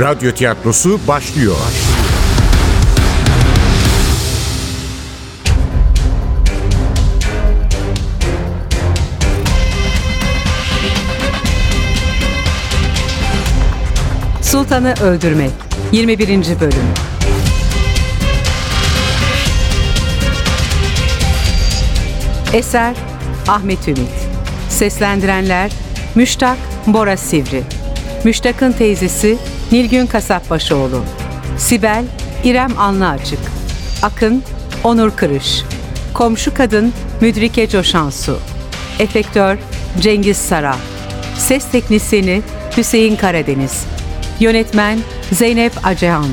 Radyo tiyatrosu başlıyor. Sultanı Öldürmek 21. Bölüm Eser Ahmet Ümit Seslendirenler Müştak Bora Sivri Müştak'ın teyzesi Nilgün Kasapbaşıoğlu Sibel İrem Anlıaçık Akın Onur Kırış Komşu Kadın Müdrike Coşansu Efektör Cengiz Sara Ses Teknisini Hüseyin Karadeniz Yönetmen Zeynep Acehan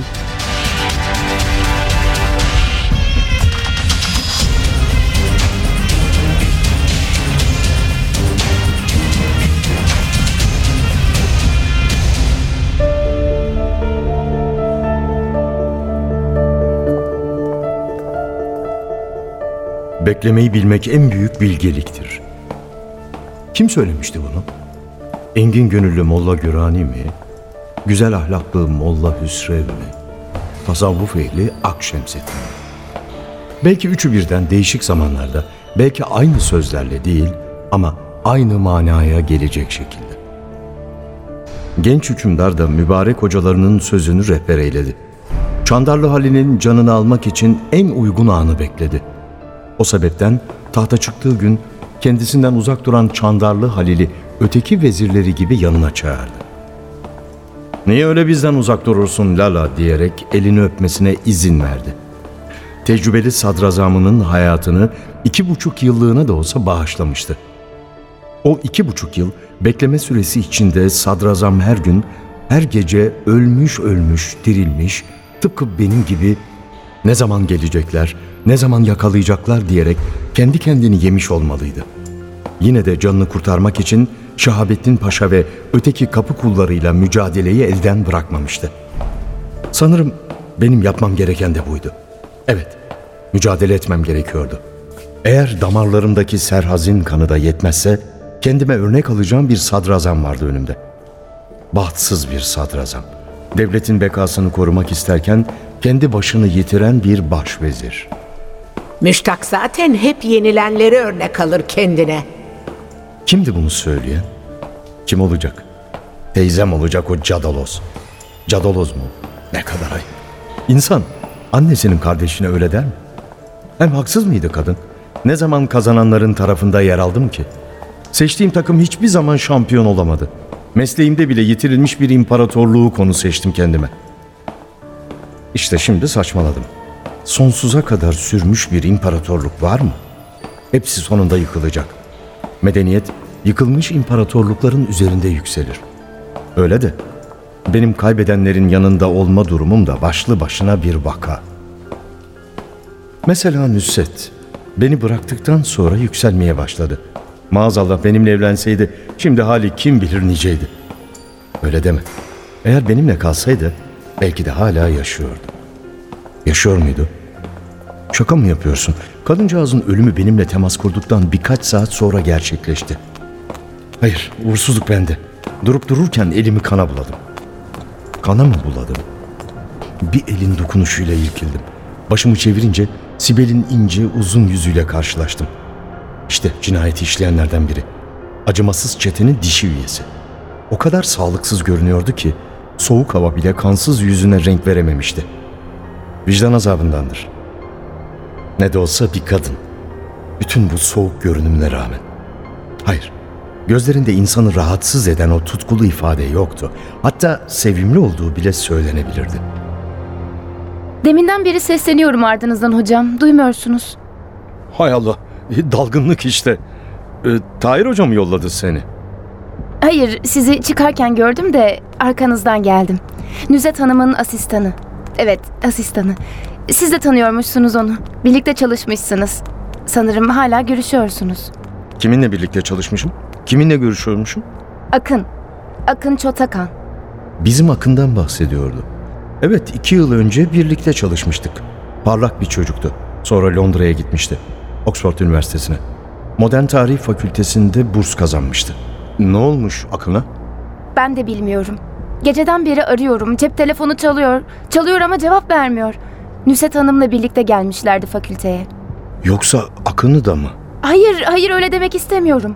Beklemeyi bilmek en büyük bilgeliktir. Kim söylemişti bunu? Engin gönüllü Molla Gürani mi? Güzel ahlaklı Molla Hüsrev mi? Tasavvuf ehli Akşemseddin mi? Belki üçü birden değişik zamanlarda, belki aynı sözlerle değil ama aynı manaya gelecek şekilde. Genç hükümdar da mübarek hocalarının sözünü rehber eyledi. Çandarlı Halil'in canını almak için en uygun anı bekledi. O sebepten tahta çıktığı gün kendisinden uzak duran Çandarlı Halil'i öteki vezirleri gibi yanına çağırdı. Niye öyle bizden uzak durursun Lala diyerek elini öpmesine izin verdi. Tecrübeli sadrazamının hayatını iki buçuk yıllığına da olsa bağışlamıştı. O iki buçuk yıl bekleme süresi içinde sadrazam her gün, her gece ölmüş ölmüş, dirilmiş, tıpkı benim gibi ne zaman gelecekler, ne zaman yakalayacaklar diyerek kendi kendini yemiş olmalıydı. Yine de canını kurtarmak için Şahabettin Paşa ve öteki kapı kullarıyla mücadeleyi elden bırakmamıştı. Sanırım benim yapmam gereken de buydu. Evet, mücadele etmem gerekiyordu. Eğer damarlarımdaki serhazin kanı da yetmezse kendime örnek alacağım bir sadrazam vardı önümde. Bahtsız bir sadrazam. Devletin bekasını korumak isterken kendi başını yitiren bir başvezir. Müştak zaten hep yenilenleri örnek alır kendine. Kimdi bunu söyleyen? Kim olacak? Teyzem olacak o Cadalos. Cadalos mu? Ne kadar ayıp. İnsan annesinin kardeşine öyle der mi? Hem haksız mıydı kadın? Ne zaman kazananların tarafında yer aldım ki? Seçtiğim takım hiçbir zaman şampiyon olamadı. Mesleğimde bile yitirilmiş bir imparatorluğu konu seçtim kendime. İşte şimdi saçmaladım. Sonsuza kadar sürmüş bir imparatorluk var mı? Hepsi sonunda yıkılacak. Medeniyet yıkılmış imparatorlukların üzerinde yükselir. Öyle de benim kaybedenlerin yanında olma durumum da başlı başına bir vaka. Mesela Nüsret beni bıraktıktan sonra yükselmeye başladı. Maazallah benimle evlenseydi şimdi hali kim bilir niceydi. Öyle deme. Eğer benimle kalsaydı belki de hala yaşıyordu. Yaşıyor muydu? Şaka mı yapıyorsun? Kadıncağızın ölümü benimle temas kurduktan birkaç saat sonra gerçekleşti. Hayır, uğursuzluk bende. Durup dururken elimi kana buladım. Kana mı buladım? Bir elin dokunuşuyla irkildim. Başımı çevirince Sibel'in ince uzun yüzüyle karşılaştım. İşte cinayeti işleyenlerden biri. Acımasız çetenin dişi üyesi. O kadar sağlıksız görünüyordu ki soğuk hava bile kansız yüzüne renk verememişti. Vicdan azabındandır. Ne de olsa bir kadın. Bütün bu soğuk görünümüne rağmen. Hayır, gözlerinde insanı rahatsız eden o tutkulu ifade yoktu. Hatta sevimli olduğu bile söylenebilirdi. Deminden beri sesleniyorum ardınızdan hocam. Duymuyorsunuz. Hay Allah, dalgınlık işte. E, Tahir hocam yolladı seni. Hayır, sizi çıkarken gördüm de arkanızdan geldim. Nüzet Hanım'ın asistanı. Evet, asistanı. Siz de tanıyormuşsunuz onu. Birlikte çalışmışsınız. Sanırım hala görüşüyorsunuz. Kiminle birlikte çalışmışım? Kiminle görüşüyormuşum? Akın. Akın Çotakan. Bizim Akın'dan bahsediyordu. Evet, iki yıl önce birlikte çalışmıştık. Parlak bir çocuktu. Sonra Londra'ya gitmişti. Oxford Üniversitesi'ne. Modern Tarih Fakültesinde burs kazanmıştı. Ne olmuş Akın'a? Ben de bilmiyorum. Geceden beri arıyorum. Cep telefonu çalıyor. Çalıyor ama cevap vermiyor. Nüset Hanım'la birlikte gelmişlerdi fakülteye. Yoksa Akın'ı da mı? Hayır, hayır öyle demek istemiyorum.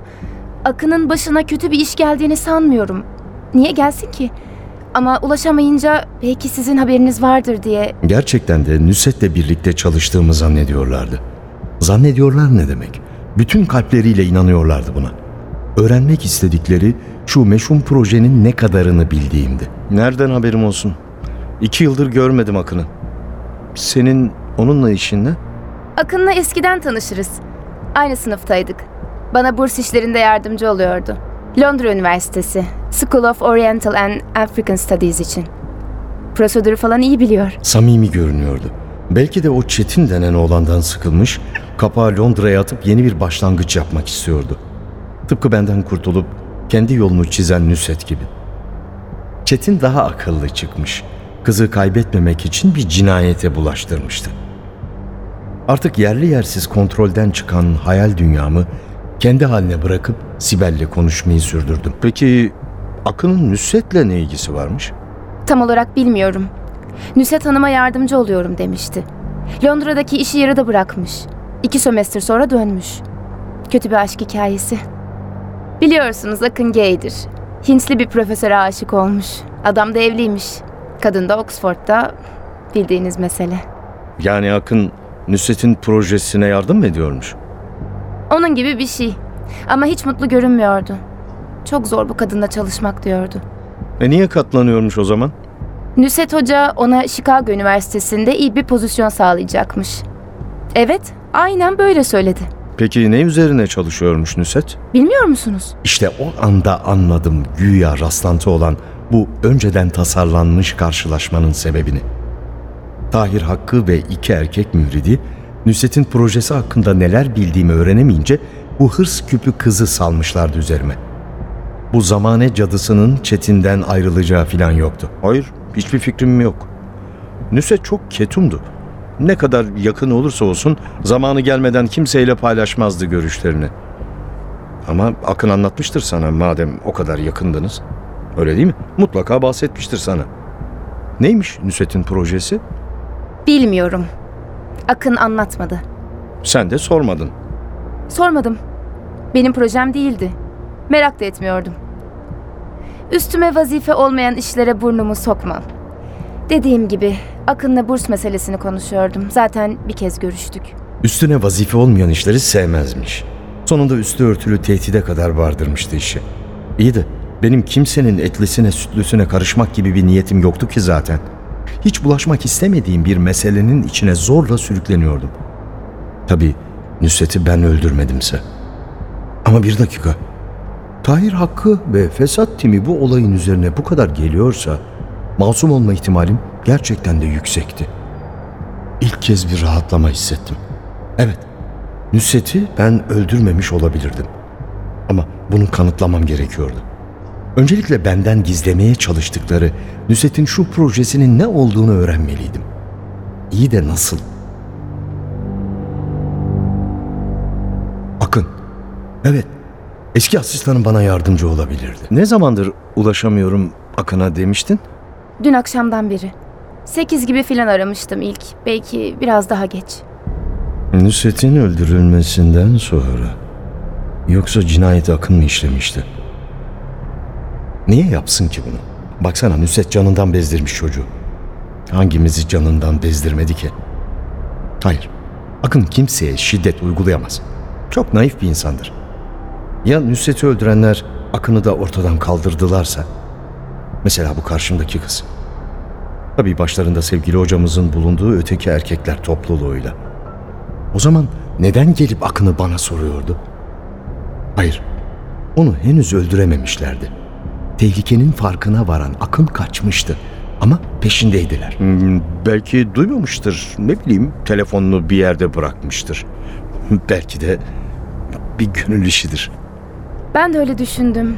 Akın'ın başına kötü bir iş geldiğini sanmıyorum. Niye gelsin ki? Ama ulaşamayınca belki sizin haberiniz vardır diye. Gerçekten de Nusret'le birlikte çalıştığımı zannediyorlardı. Zannediyorlar ne demek? Bütün kalpleriyle inanıyorlardı buna. Öğrenmek istedikleri şu meşhum projenin ne kadarını bildiğimdi. Nereden haberim olsun? İki yıldır görmedim Akın'ı. Senin onunla işin ne? Akın'la eskiden tanışırız. Aynı sınıftaydık. Bana burs işlerinde yardımcı oluyordu. Londra Üniversitesi, School of Oriental and African Studies için. Prosedürü falan iyi biliyor. Samimi görünüyordu. Belki de o Çetin denen oğlandan sıkılmış, kapağı Londra'ya atıp yeni bir başlangıç yapmak istiyordu. Tıpkı benden kurtulup kendi yolunu çizen Nusret gibi. Çetin daha akıllı çıkmış. Kızı kaybetmemek için bir cinayete bulaştırmıştı. Artık yerli yersiz kontrolden çıkan hayal dünyamı kendi haline bırakıp Sibel'le konuşmayı sürdürdüm. Peki Akın'ın Nusret'le ne ilgisi varmış? Tam olarak bilmiyorum. Nüset Hanım'a yardımcı oluyorum demişti. Londra'daki işi yarıda bırakmış. İki sömestr sonra dönmüş. Kötü bir aşk hikayesi. Biliyorsunuz Akın gaydir. Hintli bir profesöre aşık olmuş. Adam da evliymiş. Kadın da Oxford'da bildiğiniz mesele. Yani Akın Nusret'in projesine yardım mı ediyormuş? Onun gibi bir şey. Ama hiç mutlu görünmüyordu. Çok zor bu kadınla çalışmak diyordu. E niye katlanıyormuş o zaman? Nusret Hoca ona Chicago Üniversitesi'nde iyi bir pozisyon sağlayacakmış. Evet, aynen böyle söyledi. Peki ne üzerine çalışıyormuş Nusret? Bilmiyor musunuz? İşte o anda anladım güya rastlantı olan bu önceden tasarlanmış karşılaşmanın sebebini. Tahir Hakkı ve iki erkek mühridi Nusret'in projesi hakkında neler bildiğimi öğrenemeyince bu hırs küpü kızı salmışlardı üzerime. Bu zamane cadısının Çetin'den ayrılacağı filan yoktu. Hayır, hiçbir fikrim yok. Nusret çok ketumdu. Ne kadar yakın olursa olsun zamanı gelmeden kimseyle paylaşmazdı görüşlerini. Ama Akın anlatmıştır sana madem o kadar yakındınız. Öyle değil mi? Mutlaka bahsetmiştir sana. Neymiş Nusret'in projesi? Bilmiyorum. Akın anlatmadı. Sen de sormadın. Sormadım. Benim projem değildi. Merak da etmiyordum. Üstüme vazife olmayan işlere burnumu sokmam. Dediğim gibi Akın'la burs meselesini konuşuyordum. Zaten bir kez görüştük. Üstüne vazife olmayan işleri sevmezmiş. Sonunda üstü örtülü tehdide kadar vardırmıştı işi. İyi de benim kimsenin etlisine sütlüsüne karışmak gibi bir niyetim yoktu ki zaten. Hiç bulaşmak istemediğim bir meselenin içine zorla sürükleniyordum. Tabii Nusret'i ben öldürmedimse. Ama bir dakika. Tahir Hakkı ve Fesat Timi bu olayın üzerine bu kadar geliyorsa masum olma ihtimalim gerçekten de yüksekti. İlk kez bir rahatlama hissettim. Evet, Nusret'i ben öldürmemiş olabilirdim. Ama bunu kanıtlamam gerekiyordu. Öncelikle benden gizlemeye çalıştıkları Nusret'in şu projesinin ne olduğunu öğrenmeliydim. İyi de nasıl? Akın. Evet. Eski asistanım bana yardımcı olabilirdi. Ne zamandır ulaşamıyorum Akın'a demiştin? Dün akşamdan beri. Sekiz gibi filan aramıştım ilk. Belki biraz daha geç. Nusret'in öldürülmesinden sonra. Yoksa cinayeti Akın mı işlemişti? Niye yapsın ki bunu? Baksana Nusret canından bezdirmiş çocuğu. Hangimizi canından bezdirmedi ki? Hayır. Akın kimseye şiddet uygulayamaz. Çok naif bir insandır. Ya Nusret'i öldürenler Akın'ı da ortadan kaldırdılarsa? Mesela bu karşımdaki kız. Tabii başlarında sevgili hocamızın bulunduğu öteki erkekler topluluğuyla. O zaman neden gelip Akın'ı bana soruyordu? Hayır, onu henüz öldürememişlerdi. Tehlikenin farkına varan Akın kaçmıştı ama peşindeydiler. Hmm, belki duymamıştır, ne bileyim telefonunu bir yerde bırakmıştır. Belki de bir gönül işidir. Ben de öyle düşündüm.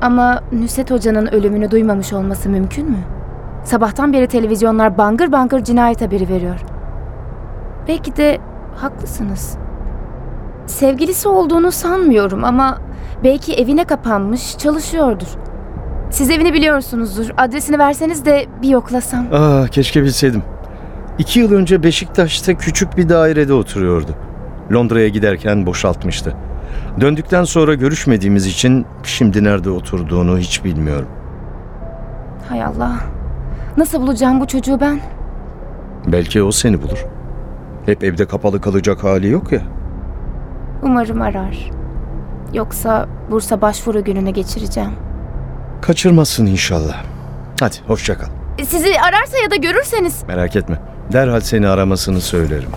Ama Nusret Hoca'nın ölümünü duymamış olması mümkün mü? Sabahtan beri televizyonlar bangır bangır cinayet haberi veriyor. Belki de haklısınız. Sevgilisi olduğunu sanmıyorum ama belki evine kapanmış çalışıyordur. Siz evini biliyorsunuzdur. Adresini verseniz de bir yoklasam. Ah keşke bilseydim. İki yıl önce Beşiktaş'ta küçük bir dairede oturuyordu. Londra'ya giderken boşaltmıştı. Döndükten sonra görüşmediğimiz için şimdi nerede oturduğunu hiç bilmiyorum. Hay Allah. Nasıl bulacağım bu çocuğu ben? Belki o seni bulur. Hep evde kapalı kalacak hali yok ya. Umarım arar. Yoksa Bursa başvuru gününe geçireceğim. Kaçırmazsın inşallah. Hadi hoşça kal. Sizi ararsa ya da görürseniz. Merak etme. Derhal seni aramasını söylerim.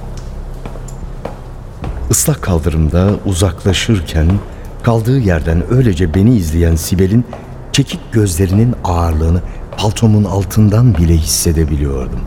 Islak kaldırımda uzaklaşırken kaldığı yerden öylece beni izleyen Sibel'in çekik gözlerinin ağırlığını paltomun altından bile hissedebiliyordum.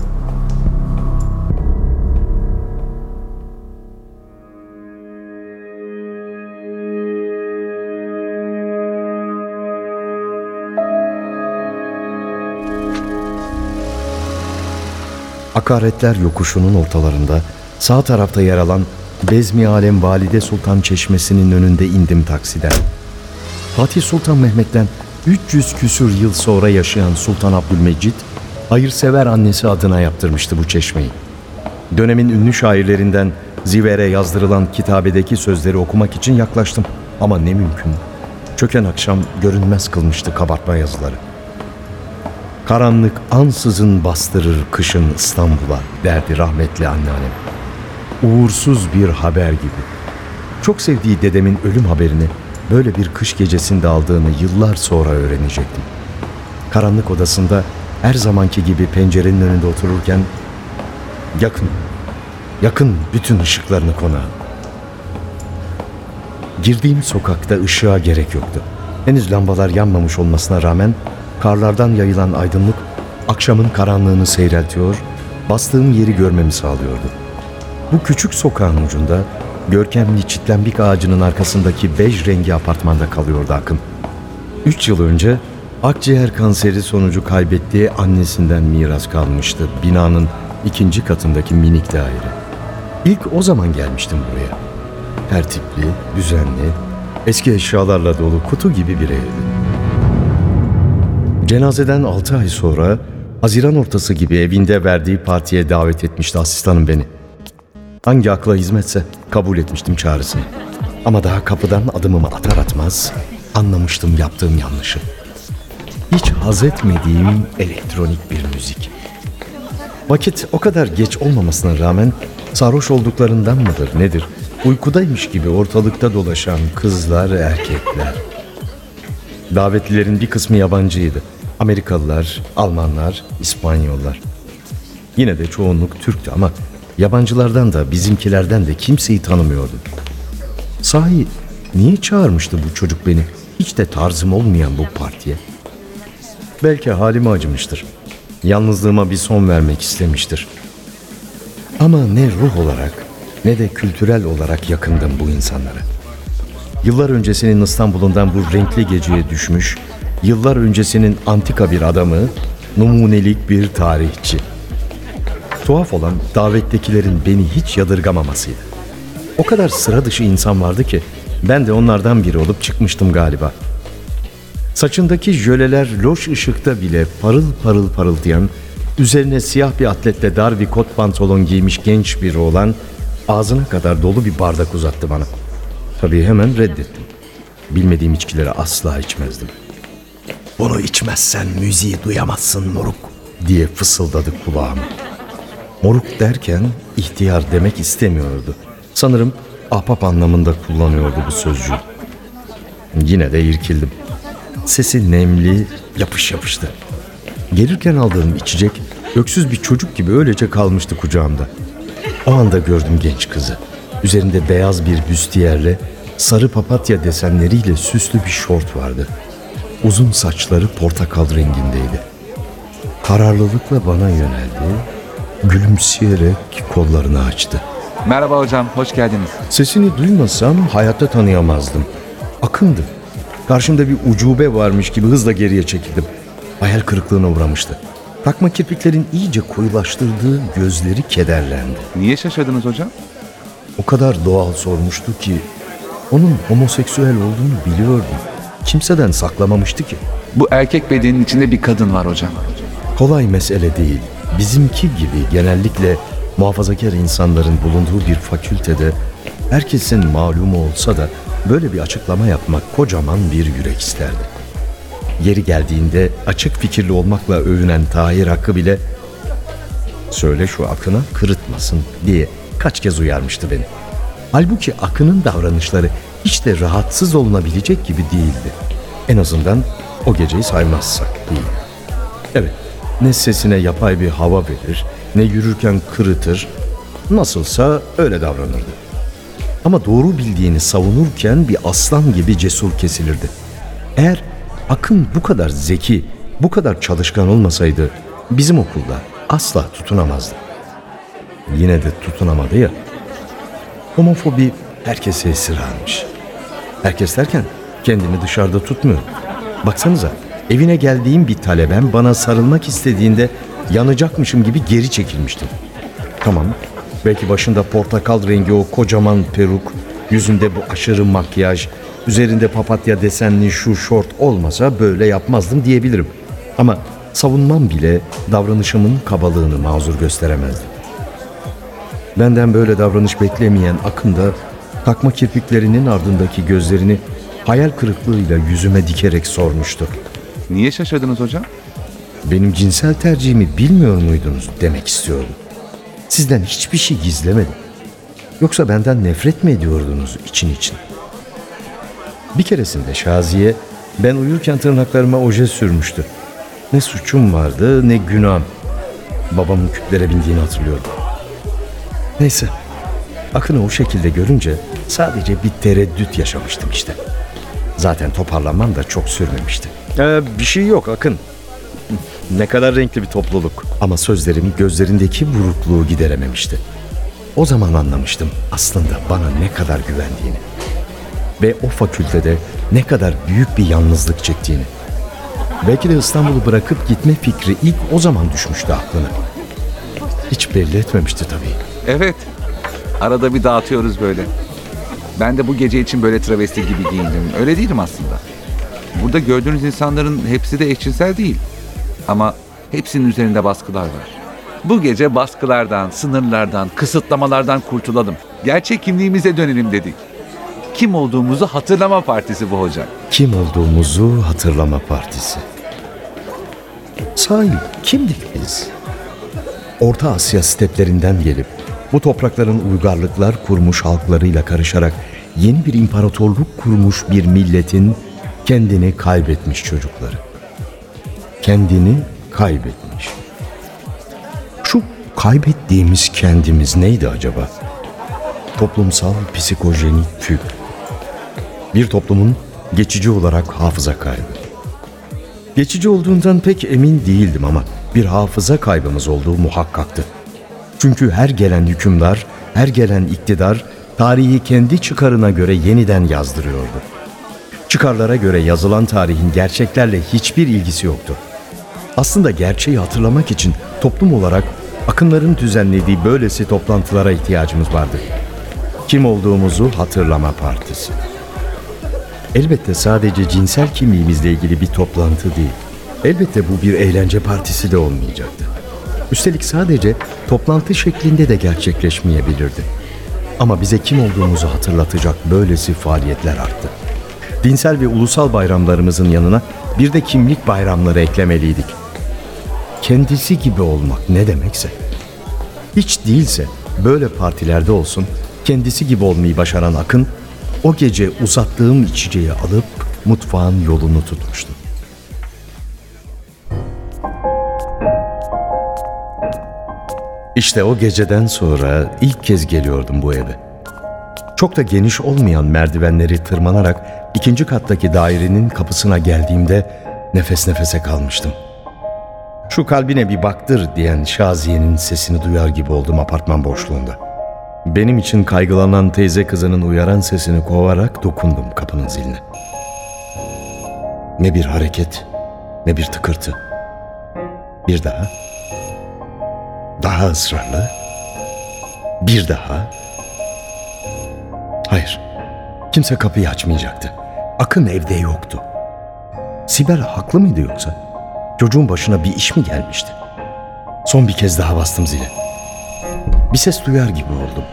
Akaretler yokuşunun ortalarında sağ tarafta yer alan Bezmi Alem Valide Sultan Çeşmesi'nin önünde indim taksiden. Fatih Sultan Mehmet'ten 300 küsür yıl sonra yaşayan Sultan Abdülmecit, hayırsever annesi adına yaptırmıştı bu çeşmeyi. Dönemin ünlü şairlerinden Ziver'e yazdırılan kitabedeki sözleri okumak için yaklaştım. Ama ne mümkün. Çöken akşam görünmez kılmıştı kabartma yazıları. Karanlık ansızın bastırır kışın İstanbul'a derdi rahmetli anneannem. Uğursuz bir haber gibi. Çok sevdiği dedemin ölüm haberini böyle bir kış gecesinde aldığını yıllar sonra öğrenecektim. Karanlık odasında her zamanki gibi pencerenin önünde otururken yakın, yakın bütün ışıklarını konağa. Girdiğim sokakta ışığa gerek yoktu. Henüz lambalar yanmamış olmasına rağmen karlardan yayılan aydınlık akşamın karanlığını seyreltiyor, bastığım yeri görmemi sağlıyordu. Bu küçük sokağın ucunda görkemli çitlenbik ağacının arkasındaki bej rengi apartmanda kalıyordu Akın. Üç yıl önce akciğer kanseri sonucu kaybettiği annesinden miras kalmıştı binanın ikinci katındaki minik daire. İlk o zaman gelmiştim buraya. Tertipli, düzenli, eski eşyalarla dolu kutu gibi bir evdi. Cenazeden altı ay sonra Haziran ortası gibi evinde verdiği partiye davet etmişti asistanım beni. Hangi akla hizmetse kabul etmiştim çağrısını. Ama daha kapıdan adımımı atar atmaz anlamıştım yaptığım yanlışı. Hiç haz etmediğim elektronik bir müzik. Vakit o kadar geç olmamasına rağmen sarhoş olduklarından mıdır nedir? Uykudaymış gibi ortalıkta dolaşan kızlar, erkekler. Davetlilerin bir kısmı yabancıydı. Amerikalılar, Almanlar, İspanyollar. Yine de çoğunluk Türktü ama yabancılardan da bizimkilerden de kimseyi tanımıyordum. Sahi niye çağırmıştı bu çocuk beni? Hiç de tarzım olmayan bu partiye. Belki halime acımıştır. Yalnızlığıma bir son vermek istemiştir. Ama ne ruh olarak ne de kültürel olarak yakındım bu insanlara. Yıllar öncesinin İstanbul'undan bu renkli geceye düşmüş, yıllar öncesinin antika bir adamı, numunelik bir tarihçi. Tuhaf olan davettekilerin beni hiç yadırgamamasıydı. O kadar sıra dışı insan vardı ki ben de onlardan biri olup çıkmıştım galiba. Saçındaki jöleler loş ışıkta bile parıl parıl parıldayan, üzerine siyah bir atletle dar bir kot pantolon giymiş genç biri olan ağzına kadar dolu bir bardak uzattı bana. Tabii hemen reddettim. Bilmediğim içkileri asla içmezdim. Bunu içmezsen müziği duyamazsın moruk diye fısıldadı kulağıma. Moruk derken ihtiyar demek istemiyordu. Sanırım ahbap anlamında kullanıyordu bu sözcüğü. Yine de irkildim. Sesi nemli, yapış yapıştı. Gelirken aldığım içecek öksüz bir çocuk gibi öylece kalmıştı kucağımda. O anda gördüm genç kızı. Üzerinde beyaz bir büstiyerle sarı papatya desenleriyle süslü bir şort vardı. Uzun saçları portakal rengindeydi. Kararlılıkla bana yöneldi, gülümseyerek kollarını açtı. Merhaba hocam, hoş geldiniz. Sesini duymasam hayatta tanıyamazdım. Akındı. Karşımda bir ucube varmış gibi hızla geriye çekildim. Hayal kırıklığına uğramıştı. Takma kirpiklerin iyice koyulaştırdığı gözleri kederlendi. Niye şaşırdınız hocam? O kadar doğal sormuştu ki onun homoseksüel olduğunu biliyordum. kimseden saklamamıştı ki. Bu erkek bedenin içinde bir kadın var hocam. Kolay mesele değil. Bizimki gibi genellikle muhafazakar insanların bulunduğu bir fakültede herkesin malumu olsa da böyle bir açıklama yapmak kocaman bir yürek isterdi. Yeri geldiğinde açık fikirli olmakla övünen Tahir Hakkı bile söyle şu Akın'a kırıtmasın diye kaç kez uyarmıştı beni. Halbuki Akın'ın davranışları hiç de rahatsız olunabilecek gibi değildi. En azından o geceyi saymazsak değil. Evet, ne sesine yapay bir hava verir, ne yürürken kırıtır, nasılsa öyle davranırdı. Ama doğru bildiğini savunurken bir aslan gibi cesur kesilirdi. Eğer Akın bu kadar zeki, bu kadar çalışkan olmasaydı bizim okulda asla tutunamazdı. Yine de tutunamadı ya. Homofobi herkese esir almış. Herkes derken kendini dışarıda tutmuyor. Baksanıza evine geldiğim bir talebem bana sarılmak istediğinde yanacakmışım gibi geri çekilmiştim. Tamam belki başında portakal rengi o kocaman peruk, yüzünde bu aşırı makyaj, üzerinde papatya desenli şu şort olmasa böyle yapmazdım diyebilirim. Ama savunmam bile davranışımın kabalığını mazur gösteremezdi. Benden böyle davranış beklemeyen Akın da takma kirpiklerinin ardındaki gözlerini hayal kırıklığıyla yüzüme dikerek sormuştu. Niye şaşırdınız hocam? Benim cinsel tercihimi bilmiyor muydunuz demek istiyordu. Sizden hiçbir şey gizlemedim. Yoksa benden nefret mi ediyordunuz için için? Bir keresinde Şaziye ben uyurken tırnaklarıma oje sürmüştü. Ne suçum vardı ne günahım. Babamın küplere bindiğini hatırlıyorum. Neyse. Akın'ı o şekilde görünce sadece bir tereddüt yaşamıştım işte. Zaten toparlanmam da çok sürmemişti. Ee, bir şey yok Akın. Ne kadar renkli bir topluluk. Ama sözlerim gözlerindeki burukluğu giderememişti. O zaman anlamıştım aslında bana ne kadar güvendiğini. Ve o fakültede ne kadar büyük bir yalnızlık çektiğini. Belki de İstanbul'u bırakıp gitme fikri ilk o zaman düşmüştü aklına. Hiç belli etmemişti tabii. Evet. Arada bir dağıtıyoruz böyle. Ben de bu gece için böyle travesti gibi giyindim. Öyle değilim aslında. Burada gördüğünüz insanların hepsi de eşcinsel değil. Ama hepsinin üzerinde baskılar var. Bu gece baskılardan, sınırlardan, kısıtlamalardan kurtulalım. Gerçek kimliğimize dönelim dedik. Kim olduğumuzu hatırlama partisi bu hocam. Kim olduğumuzu hatırlama partisi. Sahi kimdik biz? Orta Asya steplerinden gelip bu toprakların uygarlıklar kurmuş halklarıyla karışarak yeni bir imparatorluk kurmuş bir milletin kendini kaybetmiş çocukları. Kendini kaybetmiş. Şu kaybettiğimiz kendimiz neydi acaba? Toplumsal psikojenik füg. Bir toplumun geçici olarak hafıza kaybı. Geçici olduğundan pek emin değildim ama bir hafıza kaybımız olduğu muhakkaktı. Çünkü her gelen hükümdar, her gelen iktidar tarihi kendi çıkarına göre yeniden yazdırıyordu. Çıkarlara göre yazılan tarihin gerçeklerle hiçbir ilgisi yoktu. Aslında gerçeği hatırlamak için toplum olarak akınların düzenlediği böylesi toplantılara ihtiyacımız vardı. Kim olduğumuzu hatırlama partisi. Elbette sadece cinsel kimliğimizle ilgili bir toplantı değil. Elbette bu bir eğlence partisi de olmayacaktı. Üstelik sadece toplantı şeklinde de gerçekleşmeyebilirdi. Ama bize kim olduğumuzu hatırlatacak böylesi faaliyetler arttı. Dinsel ve ulusal bayramlarımızın yanına bir de kimlik bayramları eklemeliydik. Kendisi gibi olmak ne demekse. Hiç değilse böyle partilerde olsun kendisi gibi olmayı başaran Akın o gece uzattığım içeceği alıp mutfağın yolunu tutmuştu. İşte o geceden sonra ilk kez geliyordum bu eve. Çok da geniş olmayan merdivenleri tırmanarak ikinci kattaki dairenin kapısına geldiğimde nefes nefese kalmıştım. Şu kalbine bir baktır diyen Şaziye'nin sesini duyar gibi oldum apartman boşluğunda. Benim için kaygılanan teyze kızının uyaran sesini kovarak dokundum kapının ziline. Ne bir hareket, ne bir tıkırtı. Bir daha. Daha ısrarlı. Bir daha. Hayır. Kimse kapıyı açmayacaktı. Akın evde yoktu. Sibel haklı mıydı yoksa? Çocuğun başına bir iş mi gelmişti? Son bir kez daha bastım zile. Bir ses duyar gibi oldum.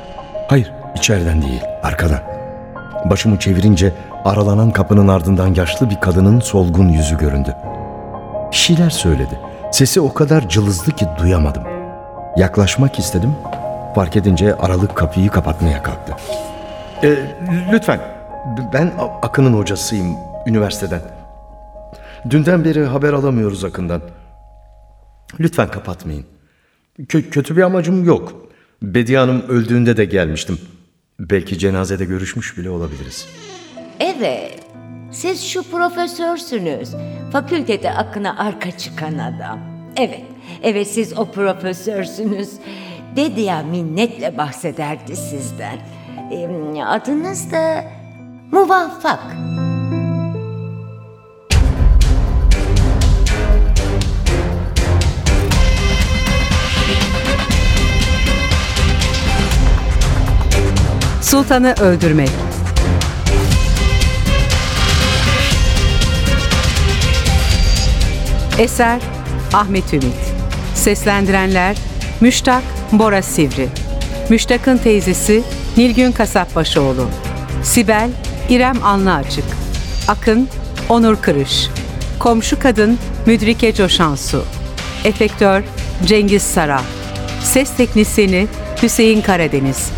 Hayır, içeriden değil, arkadan. Başımı çevirince aralanan kapının ardından yaşlı bir kadının solgun yüzü göründü. Bir şeyler söyledi. Sesi o kadar cılızdı ki duyamadım. Yaklaşmak istedim. Fark edince aralık kapıyı kapatmaya kalktı. Ee, lütfen. Ben A- Akın'ın hocasıyım üniversiteden. Dünden beri haber alamıyoruz Akın'dan. Lütfen kapatmayın. Kö- kötü bir amacım yok. Bediye Hanım öldüğünde de gelmiştim. Belki cenazede görüşmüş bile olabiliriz. Evet. Siz şu profesörsünüz. Fakültede akına arka çıkan adam. Evet. Evet siz o profesörsünüz. Dedia minnetle bahsederdi sizden. Ee, adınız da Muvaffak. Sultanı öldürmek. Eser Ahmet Ümit. Seslendirenler Müştak Bora Sivri. Müştak'ın teyzesi Nilgün Kasapbaşıoğlu. Sibel İrem Anlı Açık. Akın Onur Kırış. Komşu kadın Müdrike Coşansu. Efektör Cengiz Sara. Ses teknisyeni Hüseyin Karadeniz.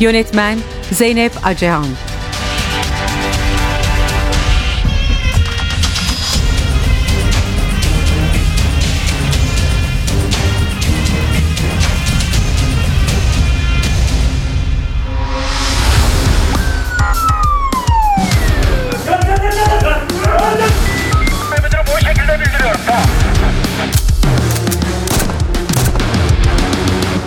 Yönetmen Zeynep Acehan.